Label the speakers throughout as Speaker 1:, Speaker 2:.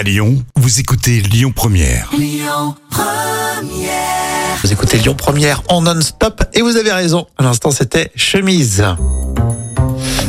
Speaker 1: À Lyon, vous écoutez Lyon Première.
Speaker 2: Vous écoutez Lyon Première en non-stop et vous avez raison. À l'instant, c'était chemise.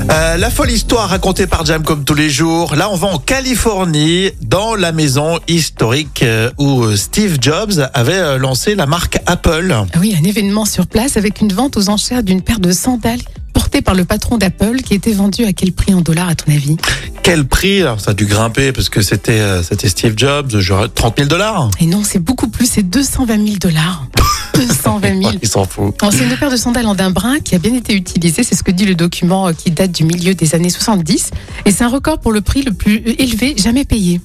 Speaker 2: Euh, la folle histoire racontée par Jam comme tous les jours. Là, on va en Californie, dans la maison historique euh, où Steve Jobs avait euh, lancé la marque Apple.
Speaker 3: Oui, un événement sur place avec une vente aux enchères d'une paire de sandales portée par le patron d'Apple qui était vendue à quel prix en dollars à ton avis?
Speaker 2: Quel prix Alors, ça a dû grimper parce que c'était euh, c'était Steve Jobs, genre 30 000 dollars.
Speaker 3: Et non, c'est beaucoup plus, c'est 220 000 dollars. 220 000.
Speaker 2: Il s'en fout.
Speaker 3: C'est une paire de sandales en daim brun qui a bien été utilisée, c'est ce que dit le document euh, qui date du milieu des années 70. Et c'est un record pour le prix le plus élevé jamais payé.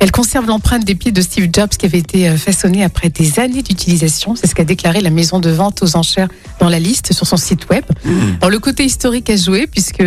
Speaker 3: Elle conserve l'empreinte des pieds de Steve Jobs qui avait été euh, façonnée après des années d'utilisation. C'est ce qu'a déclaré la maison de vente aux enchères dans la liste sur son site web. Alors le côté historique a joué puisque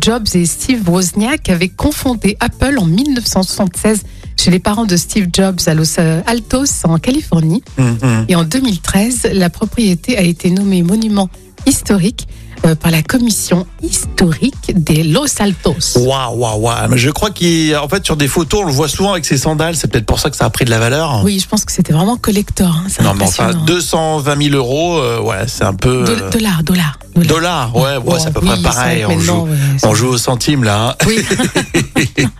Speaker 3: Jobs et Steve Wozniak avaient confondé Apple en 1976 chez les parents de Steve Jobs à Los Altos en Californie.
Speaker 2: Mhm.
Speaker 3: Et en 2013, la propriété a été nommée monument historique euh, par la commission historique des Los Altos.
Speaker 2: Waouh, waouh, waouh. Mais je crois qu'en fait, sur des photos, on le voit souvent avec ses sandales. C'est peut-être pour ça que ça a pris de la valeur.
Speaker 3: Oui, je pense que c'était vraiment collector. hein,
Speaker 2: Non, mais enfin,
Speaker 3: impressionnant.
Speaker 2: 220 000 euros, euh, ouais, c'est un peu.
Speaker 3: Do-
Speaker 2: euh,
Speaker 3: dollars, dollars. Dollars.
Speaker 2: Ouais, ouais, c'est à peu près pareil. On joue, on joue au centime, là. hein.
Speaker 3: Oui.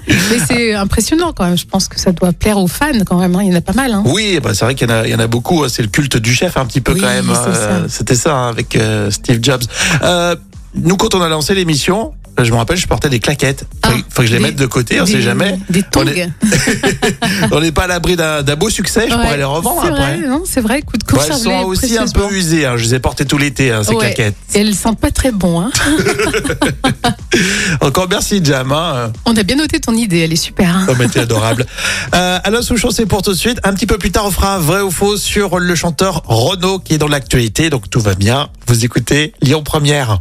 Speaker 3: Mais c'est impressionnant quand même. Je pense que ça doit plaire aux fans quand même. hein. Il y en a pas mal. Hein.
Speaker 2: Oui, bah, c'est vrai qu'il y, en a- il y en a beaucoup. hein. C'est le culte du chef, un petit peu
Speaker 3: Oui,
Speaker 2: quand même. Euh,
Speaker 3: ça.
Speaker 2: C'était ça, hein, avec euh, Steve Jobs. Euh, nous, quand on a lancé l'émission, je me rappelle, je portais des claquettes.
Speaker 3: Ah,
Speaker 2: faut que je les
Speaker 3: des-
Speaker 2: mette de côté, on
Speaker 3: Des-
Speaker 2: sait jamais.
Speaker 3: Des tongs.
Speaker 2: On est- On n'est pas à l'abri d'un beau succès, je
Speaker 3: Ouais,
Speaker 2: pourrais les revendre après.
Speaker 3: Vrai, non, c'est vrai. Écoute,
Speaker 2: Ouais, elles
Speaker 3: conserve-les
Speaker 2: sont aussi un peu usées. hein. Je les ai portées tout l'été, hein, ces
Speaker 3: Ouais.
Speaker 2: claquettes.
Speaker 3: Et elles sentent pas très bon. Hein.
Speaker 2: Encore merci, Jam. Hein.
Speaker 3: On a bien noté ton idée. Elle est super.
Speaker 2: Oh, mais t'es adorable. Euh, Alain Souchon, c'est pour tout de suite. Un petit peu plus tard, on fera un vrai ou faux sur le chanteur Renaud qui est dans l'actualité. Donc tout va bien. Vous écoutez Lyon Première.